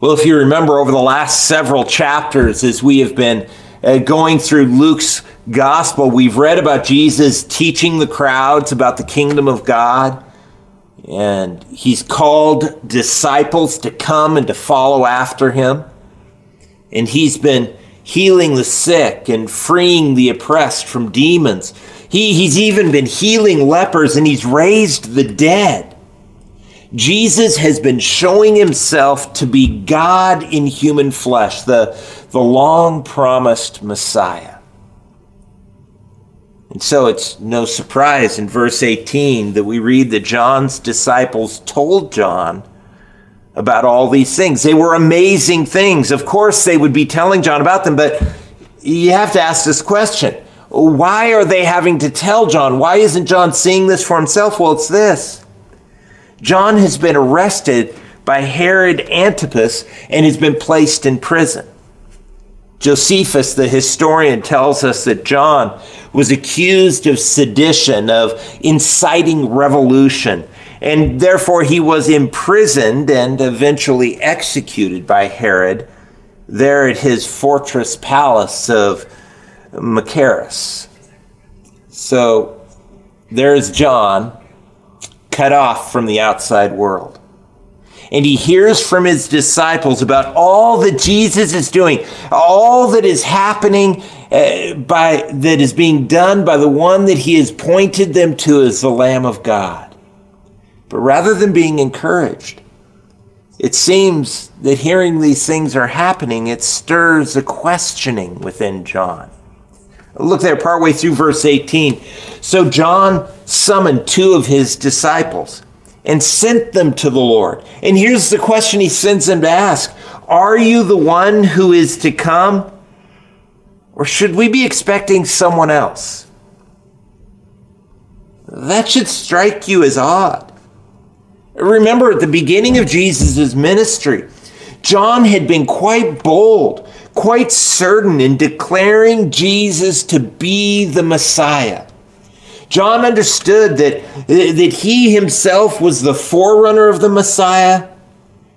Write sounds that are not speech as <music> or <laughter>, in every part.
Well, if you remember over the last several chapters, as we have been uh, going through Luke's gospel, we've read about Jesus teaching the crowds about the kingdom of God. And he's called disciples to come and to follow after him. And he's been healing the sick and freeing the oppressed from demons. He, he's even been healing lepers and he's raised the dead. Jesus has been showing himself to be God in human flesh, the, the long promised Messiah. And so it's no surprise in verse 18 that we read that John's disciples told John about all these things. They were amazing things. Of course, they would be telling John about them, but you have to ask this question why are they having to tell John? Why isn't John seeing this for himself? Well, it's this John has been arrested by Herod Antipas and has been placed in prison. Josephus, the historian, tells us that John was accused of sedition, of inciting revolution, and therefore he was imprisoned and eventually executed by Herod there at his fortress palace of Machaerus. So there's John cut off from the outside world. And he hears from his disciples about all that Jesus is doing, all that is happening uh, by that is being done by the one that he has pointed them to as the Lamb of God. But rather than being encouraged, it seems that hearing these things are happening, it stirs a questioning within John. Look there, partway through verse 18. So John summoned two of his disciples and sent them to the Lord. And here's the question he sends them to ask Are you the one who is to come? Or should we be expecting someone else? That should strike you as odd. Remember, at the beginning of Jesus' ministry, John had been quite bold quite certain in declaring Jesus to be the Messiah. John understood that, that he himself was the forerunner of the Messiah,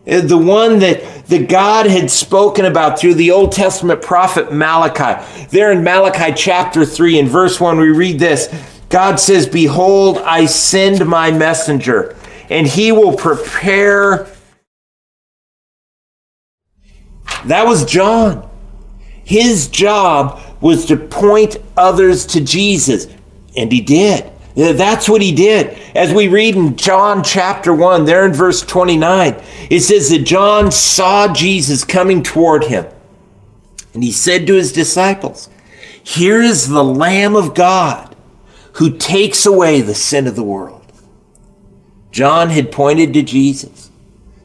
eh, the one that, that God had spoken about through the Old Testament prophet Malachi. There in Malachi chapter 3, in verse 1, we read this God says, Behold, I send my messenger, and he will prepare that was John. His job was to point others to Jesus, and he did. That's what he did. As we read in John chapter 1, there in verse 29, it says that John saw Jesus coming toward him. And he said to his disciples, Here is the Lamb of God who takes away the sin of the world. John had pointed to Jesus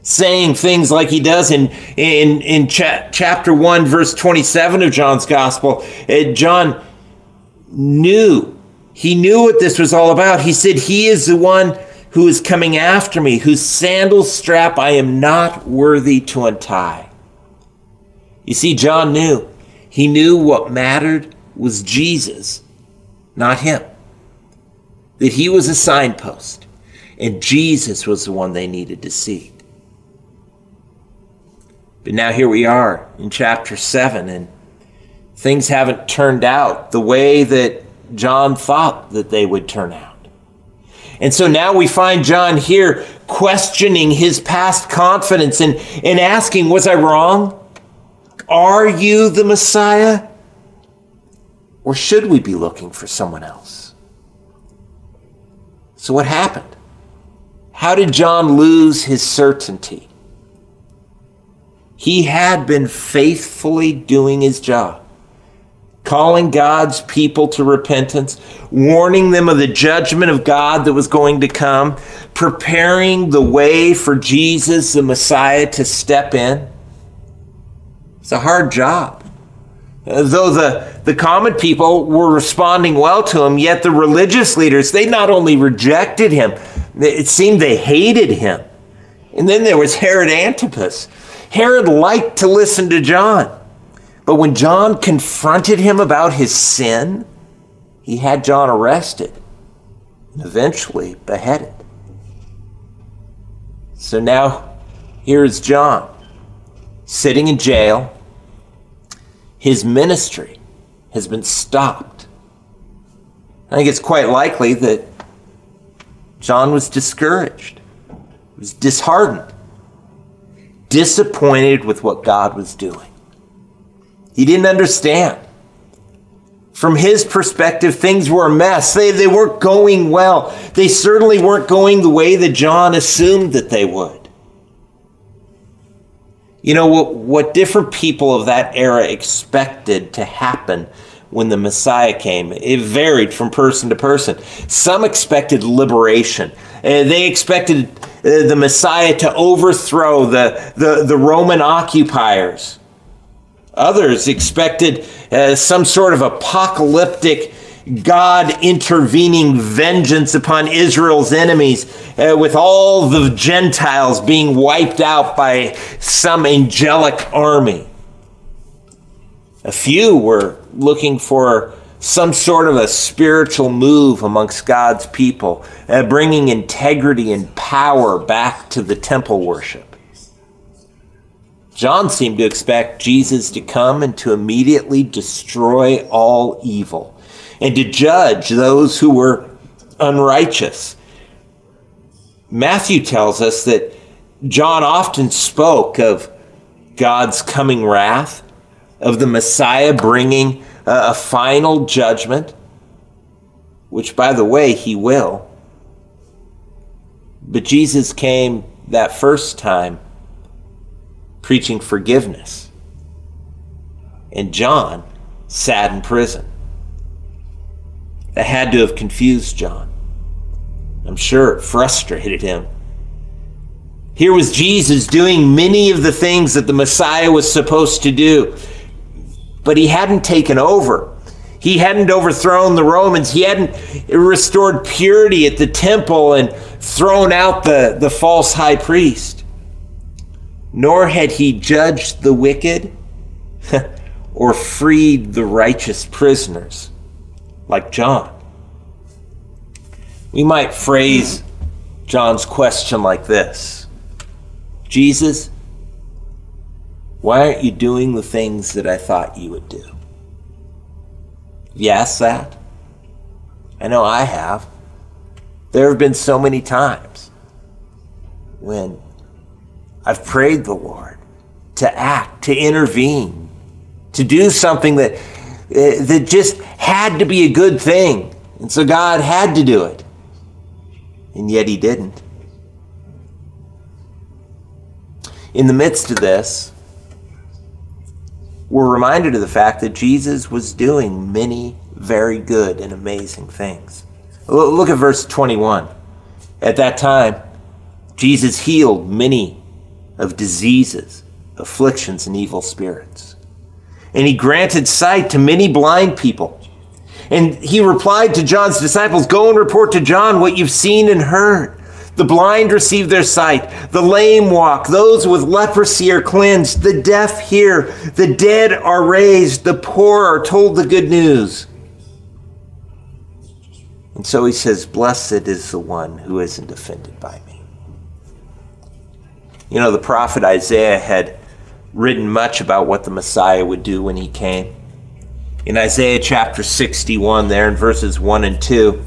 saying things like he does in in in cha- chapter 1 verse 27 of John's gospel John knew he knew what this was all about. He said he is the one who is coming after me whose sandal strap I am not worthy to untie. You see John knew. He knew what mattered was Jesus not him. That he was a signpost and Jesus was the one they needed to see. But now here we are in chapter 7, and things haven't turned out the way that John thought that they would turn out. And so now we find John here questioning his past confidence and, and asking, Was I wrong? Are you the Messiah? Or should we be looking for someone else? So, what happened? How did John lose his certainty? he had been faithfully doing his job, calling God's people to repentance, warning them of the judgment of God that was going to come, preparing the way for Jesus, the Messiah, to step in. It's a hard job. Though the, the common people were responding well to him, yet the religious leaders, they not only rejected him, it seemed they hated him. And then there was Herod Antipas Herod liked to listen to John. But when John confronted him about his sin, he had John arrested and eventually beheaded. So now here is John sitting in jail. His ministry has been stopped. I think it's quite likely that John was discouraged, was disheartened, disappointed with what God was doing. He didn't understand. From his perspective, things were a mess. They, they weren't going well. They certainly weren't going the way that John assumed that they would. You know, what, what different people of that era expected to happen when the Messiah came, it varied from person to person. Some expected liberation. Uh, they expected uh, the Messiah to overthrow the, the, the Roman occupiers. Others expected uh, some sort of apocalyptic God intervening vengeance upon Israel's enemies, uh, with all the Gentiles being wiped out by some angelic army. A few were looking for some sort of a spiritual move amongst God's people, uh, bringing integrity and power back to the temple worship. John seemed to expect Jesus to come and to immediately destroy all evil and to judge those who were unrighteous. Matthew tells us that John often spoke of God's coming wrath, of the Messiah bringing a, final judgment, which, by the way, he will. But Jesus came that first time preaching forgiveness. And John sat in prison. That had to have confused John. I'm sure it frustrated him. Here was Jesus doing many of the things that the Messiah was supposed to do, but he hadn't taken over. He hadn't overthrown the Romans. He hadn't restored purity at the temple and thrown out the, the false high priest nor had he judged the wicked <laughs> or freed the righteous prisoners like John. We might phrase John's question like this Jesus, why aren't you doing the things that I thought you would do? Yes, that? I know I have. There have been so many times when I've prayed the Lord to act, to intervene, to do something that, uh, that just had to be a good thing. And so God had to do it. And yet he didn't. In the midst of this, we're reminded of the fact that Jesus was doing many very good and amazing things. Look at verse 21. At that time, Jesus healed many of diseases, afflictions, and evil spirits. And he granted sight to many blind people. And he replied to John's disciples Go and report to John what you've seen and heard. The blind receive their sight, the lame walk, those with leprosy are cleansed, the deaf hear, the dead are raised, the poor are told the good news. And so he says, Blessed is the one who isn't offended by me. You know, the prophet Isaiah had written much about what the Messiah would do when he came. In Isaiah chapter 61, there in verses 1 and 2,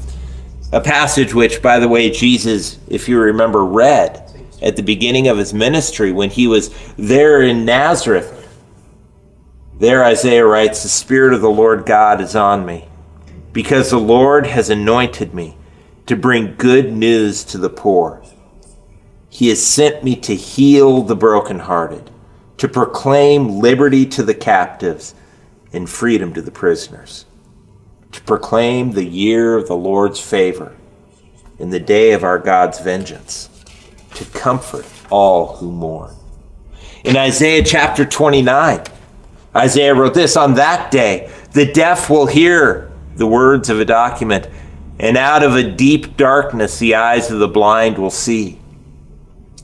a passage which, by the way, Jesus, if you remember, read at the beginning of his ministry when he was there in Nazareth. There, Isaiah writes, The Spirit of the Lord God is on me, because the Lord has anointed me to bring good news to the poor. He has sent me to heal the brokenhearted, to proclaim liberty to the captives and freedom to the prisoners, to proclaim the year of the Lord's favor and the day of our God's vengeance, to comfort all who mourn. In Isaiah chapter 29, Isaiah wrote this On that day, the deaf will hear the words of a document, and out of a deep darkness, the eyes of the blind will see.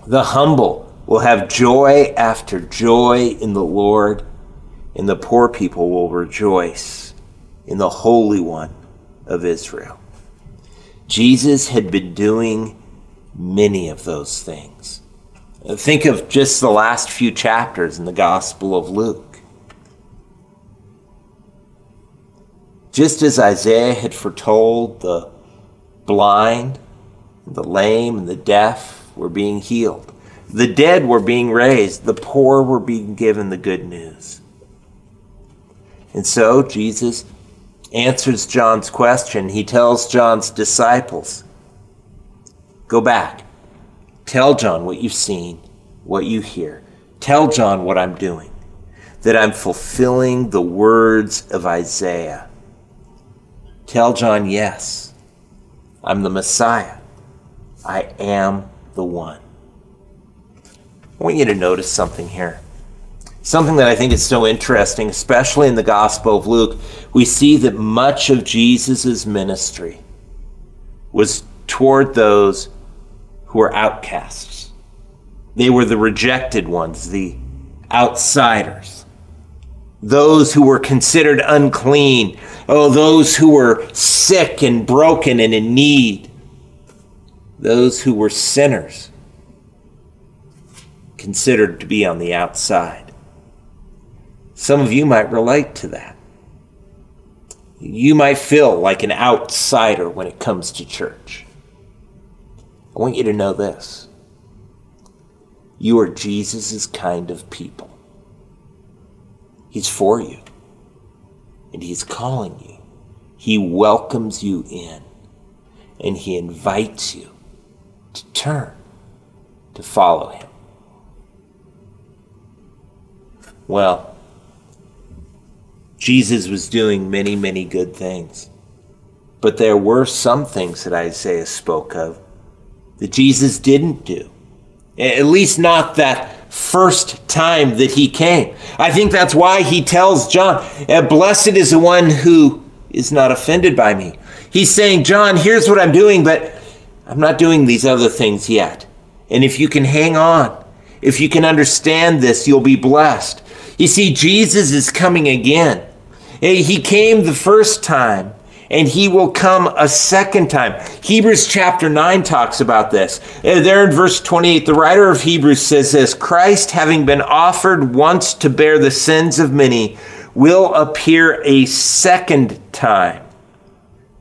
The humble will have joy after joy in the Lord, and the poor people will rejoice in the Holy One of Israel. Jesus had been doing many of those things. Think of just the last few chapters in the Gospel of Luke. Just as Isaiah had foretold, the blind, the lame, and the deaf were being healed. The dead were being raised. The poor were being given the good news. And so Jesus answers John's question. He tells John's disciples, Go back. Tell John what you've seen, what you hear. Tell John what I'm doing, that I'm fulfilling the words of Isaiah. Tell John, yes, I'm the Messiah. I am the one. I want you to notice something here. Something that I think is so interesting, especially in the Gospel of Luke, we see that much of Jesus' ministry was toward those who were outcasts. They were the rejected ones, the outsiders, those who were considered unclean, oh, those who were sick and broken and in need, those who were sinners, considered to be on the outside. Some of you might relate to that. You might feel like an outsider when it comes to church. I want you to know this. You are Jesus' kind of people. He's for you. And He's calling you. He welcomes you in. And He invites you to turn, to follow Him. Well, Jesus was doing many, many good things. But there were some things that Isaiah spoke of that Jesus didn't do. At least not that first time that he came. I think that's why he tells John, eh, Blessed is the one who is not offended by me. He's saying, John, here's what I'm doing, but I'm not doing these other things yet. And if you can hang on, if you can understand this, you'll be blessed. You see, Jesus is coming again. He came the first time and he will come a second time. Hebrews chapter 9 talks about this. Uh, there in verse 28, the writer of Hebrews says this Christ, having been offered once to bear the sins of many, will appear a second time.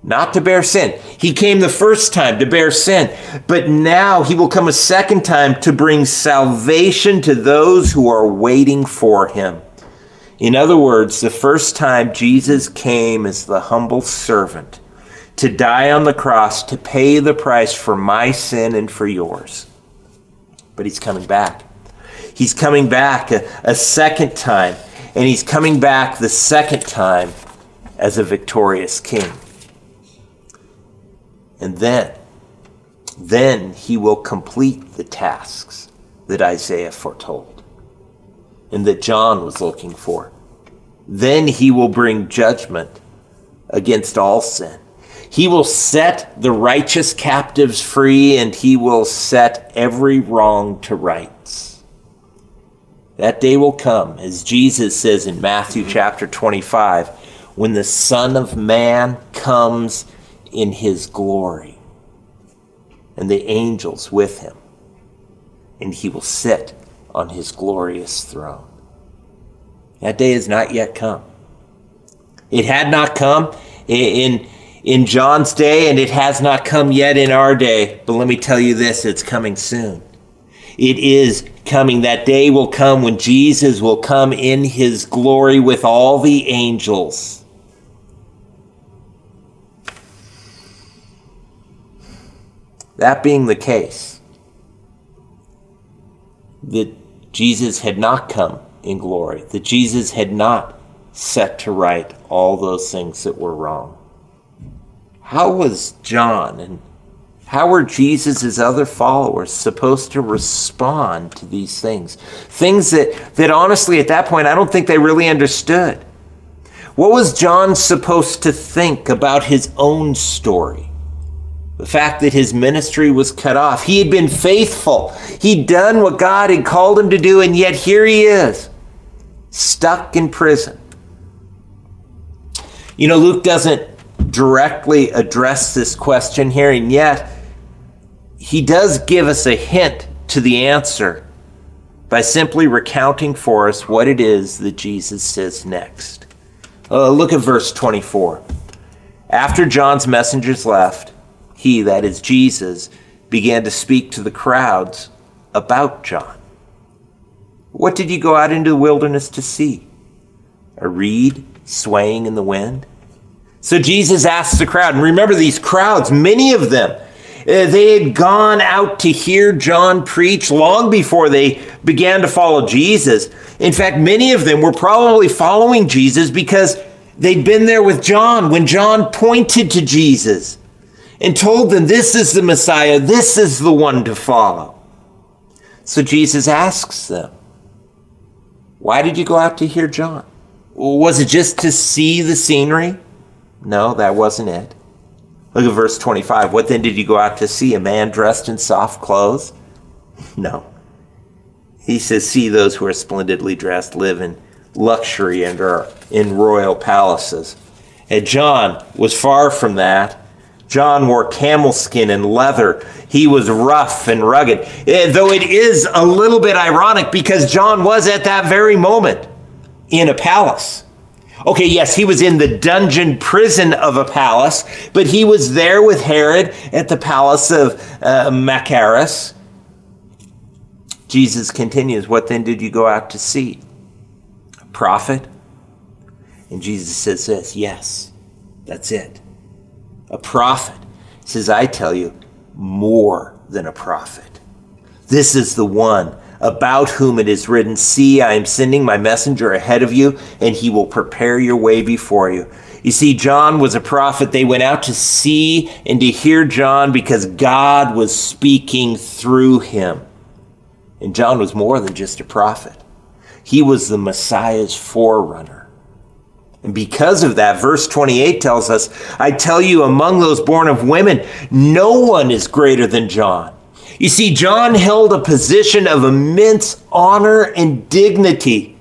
Not to bear sin. He came the first time to bear sin, but now he will come a second time to bring salvation to those who are waiting for him. In other words, the first time Jesus came as the humble servant to die on the cross to pay the price for my sin and for yours. But he's coming back. He's coming back a, a second time, and he's coming back the second time as a victorious king. And then, then he will complete the tasks that Isaiah foretold and that John was looking for. Then he will bring judgment against all sin. He will set the righteous captives free and he will set every wrong to rights. That day will come, as Jesus says in Matthew chapter 25, when the Son of Man comes in his glory and the angels with him, and he will sit on his glorious throne. That day has not yet come. It had not come in, in John's day, and it has not come yet in our day. But let me tell you this it's coming soon. It is coming. That day will come when Jesus will come in his glory with all the angels. That being the case, that Jesus had not come in glory, that Jesus had not set to right all those things that were wrong. How was John and how were Jesus' other followers supposed to respond to these things? Things that, that honestly, at that point, I don't think they really understood. What was John supposed to think about his own story? The fact that his ministry was cut off. He had been faithful. He'd done what God had called him to do, and yet here he is, stuck in prison. You know, Luke doesn't directly address this question here, and yet he does give us a hint to the answer by simply recounting for us what it is that Jesus says next. Uh, look at verse 24. After John's messengers left, he, that is Jesus, began to speak to the crowds about John. What did you go out into the wilderness to see? A reed swaying in the wind? So Jesus asks the crowd, and remember these crowds, many of them, uh, they had gone out to hear John preach long before they began to follow Jesus. In fact, many of them were probably following Jesus because they'd been there with John when John pointed to Jesus and told them, This is the Messiah, this is the one to follow. So Jesus asks them, Why did you go out to hear John? Was it just to see the scenery? No, that wasn't it. Look at verse 25. What then did you go out to see? A man dressed in soft clothes? <laughs> No. He says, See those who are splendidly dressed live in luxury and are in royal palaces. And John was far from that. John wore camel skin and leather. He was rough and rugged. Eh, though it is a little bit ironic because John was at that very moment in a palace. Okay, yes, he was in the dungeon prison of a palace, but he was there with Herod at the palace of uh, Machaerus. Jesus continues, What then did you go out to see? A prophet? And Jesus says this, Yes, that's it. A prophet. He says, I tell you, more than a prophet. This is the one about whom it is written, See, I am sending my messenger ahead of you, and he will prepare your way before you. You see, John was a prophet. They went out to see and to hear John because God was speaking through him. And John was more than just a prophet, he was the Messiah's forerunner. And because of that, verse 28 tells us, I tell you, among those born of women, no one is greater than John. You see, John held a position of immense honor and dignity.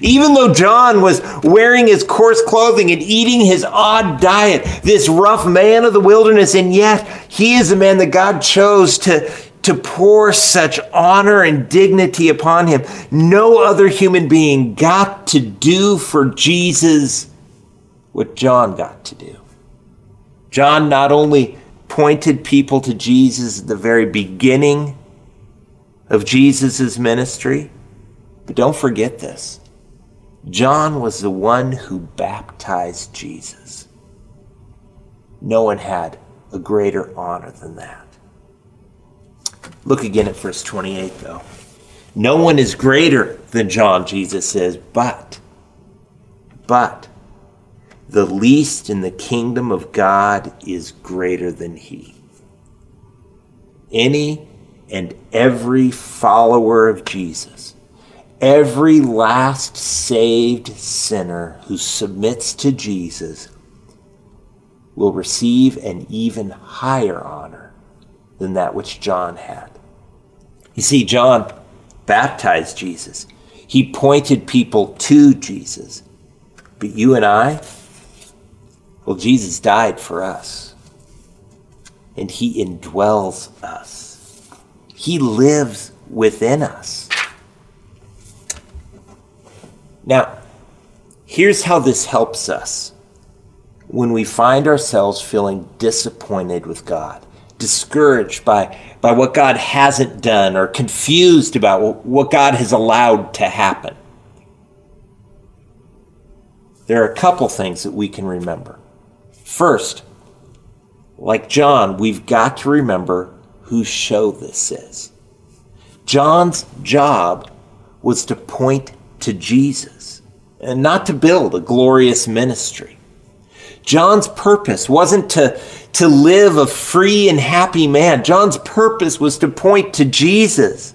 Even though John was wearing his coarse clothing and eating his odd diet, this rough man of the wilderness, and yet he is the man that God chose to, to pour such honor and dignity upon him. No other human being got to do for Jesus what John got to do. John not only pointed people to Jesus at the very beginning of Jesus' ministry. But don't forget this John was the one who baptized Jesus. No one had a greater honor than that. Look again at verse 28, though. No one is greater than John, Jesus says, but, but, the least in the kingdom of God is greater than he. Any and every follower of Jesus, every last saved sinner who submits to Jesus, will receive an even higher honor than that which John had. You see, John baptized Jesus, he pointed people to Jesus. But you and I, well, Jesus died for us, and He indwells us, He lives within us. Now, here's how this helps us when we find ourselves feeling disappointed with God, discouraged by, by what God hasn't done, or confused about what God has allowed to happen. There are a couple things that we can remember. First, like John, we've got to remember whose show this is. John's job was to point to Jesus and not to build a glorious ministry. John's purpose wasn't to, to live a free and happy man. John's purpose was to point to Jesus.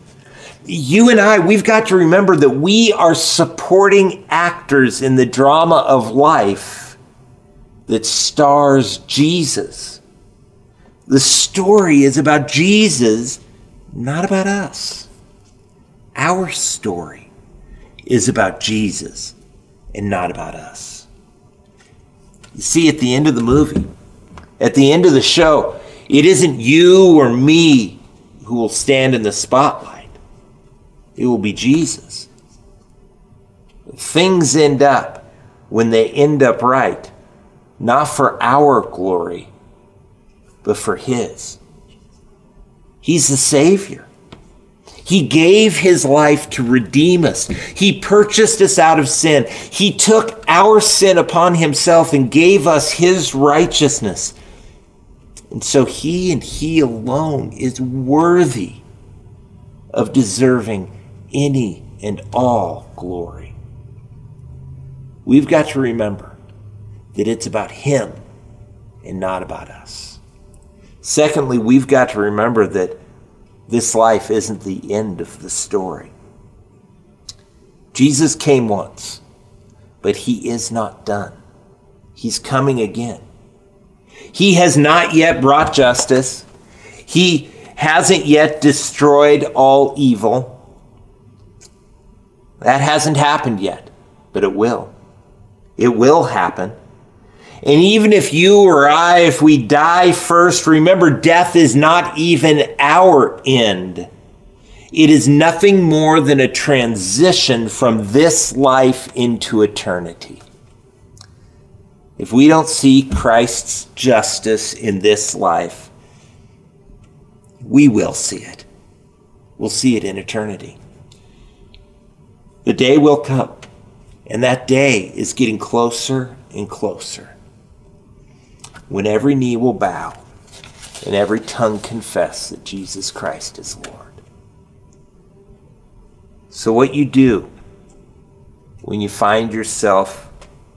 You and I, we've got to remember that we are supporting actors in the drama of life that stars Jesus. The story is about Jesus, not about us. Our story is about Jesus and not about us. You see, at the end of the movie, at the end of the show, it isn't you or me who will stand in the spotlight. it will be Jesus. Things end up when they end up right, not for our glory, but for His. He's the Savior. He gave his life to redeem us. He purchased us out of sin. He took our sin upon himself and gave us his righteousness. And so he and he alone is worthy of deserving any and all glory. We've got to remember that it's about him and not about us. Secondly, we've got to remember that this life isn't the end of the story. Jesus came once, but he is not done. He's coming again. He has not yet brought justice. He hasn't yet destroyed all evil. That hasn't happened yet, but it will. It will happen. And even if you or I, if we die first, remember death is not even our end. It is nothing more than a transition from this life into eternity. If we don't see Christ's justice in this life, we will see it. We'll see it in eternity. The day will come, and that day is getting closer and closer when every knee will bow and every tongue confess that Jesus Christ is Lord. So, what you do when you find yourself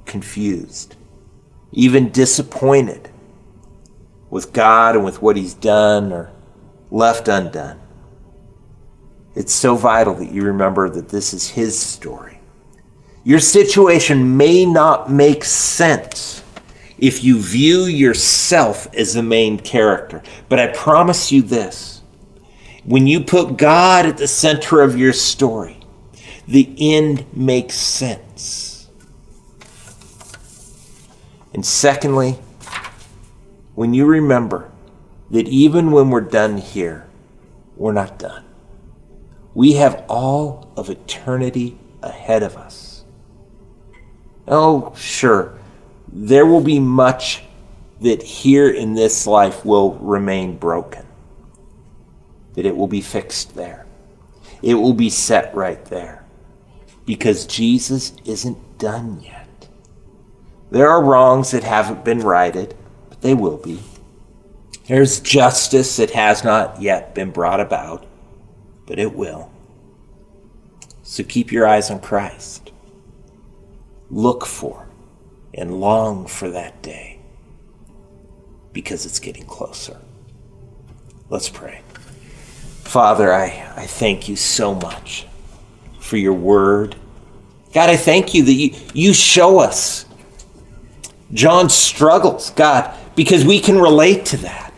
confused, even disappointed with God and with what He's done or left undone, it's so vital that you remember that this is His story. Your situation may not make sense if you view yourself as the main character. But I promise you this when you put God at the center of your story, the end makes sense. And secondly, when you remember that even when we're done here, we're not done. We have all of eternity ahead of us. Oh, sure there will be much that here in this life will remain broken, that it will be fixed there. It will be set right there because Jesus isn't done yet. There are wrongs that haven't been righted, but they will be. There's justice that has not yet been brought about, but it will. So keep your eyes on Christ. Look for and long for that day because it's getting closer. Let's pray. Father, I, I thank you so much for your word. God, I thank you that you, you show us John's struggles, God, because we can relate to that.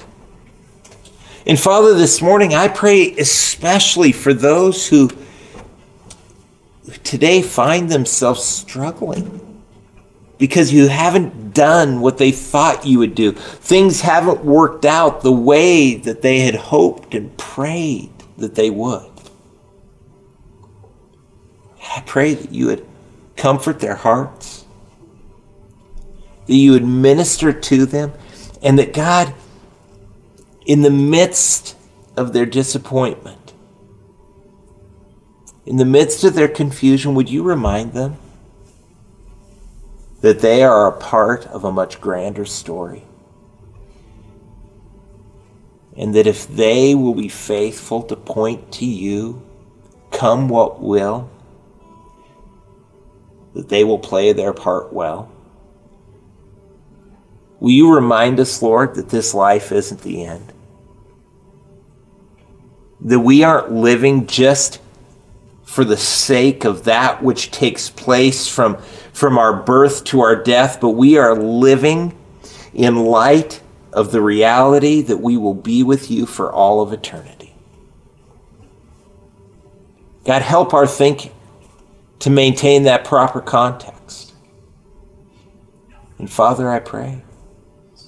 And Father, this morning I pray especially for those who today find themselves struggling because you haven't done what they thought you would do. Things haven't worked out the way that they had hoped and prayed that they would. I pray that you would comfort their hearts, that you would minister to them, and that God, in the midst of their disappointment, in the midst of their confusion, would you remind them that they are a part of a much grander story. And that if they will be faithful to point to you, come what will, that they will play their part well. Will you remind us, Lord, that this life isn't the end? That we aren't living just for the sake of that which takes place from, from our birth to our death, but we are living in light of the reality that we will be with you for all of eternity. God, help our thinking to maintain that proper context. And Father, I pray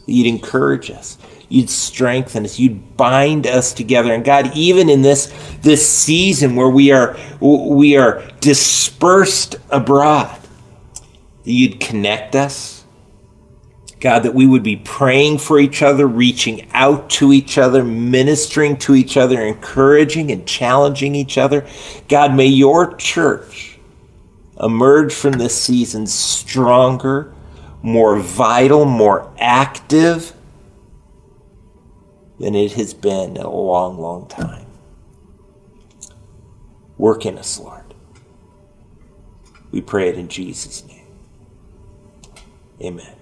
that you'd encourage us. you'd strengthen us, you'd bind us together. And God, even in this, this season where we are, we are dispersed abroad, you'd connect us. God, that we would be praying for each other, reaching out to each other, ministering to each other, encouraging and challenging each other. God, may your church emerge from this season stronger, more vital, more active than it has been in a long, long time. Work in us, Lord. We pray it in Jesus' name. Amen.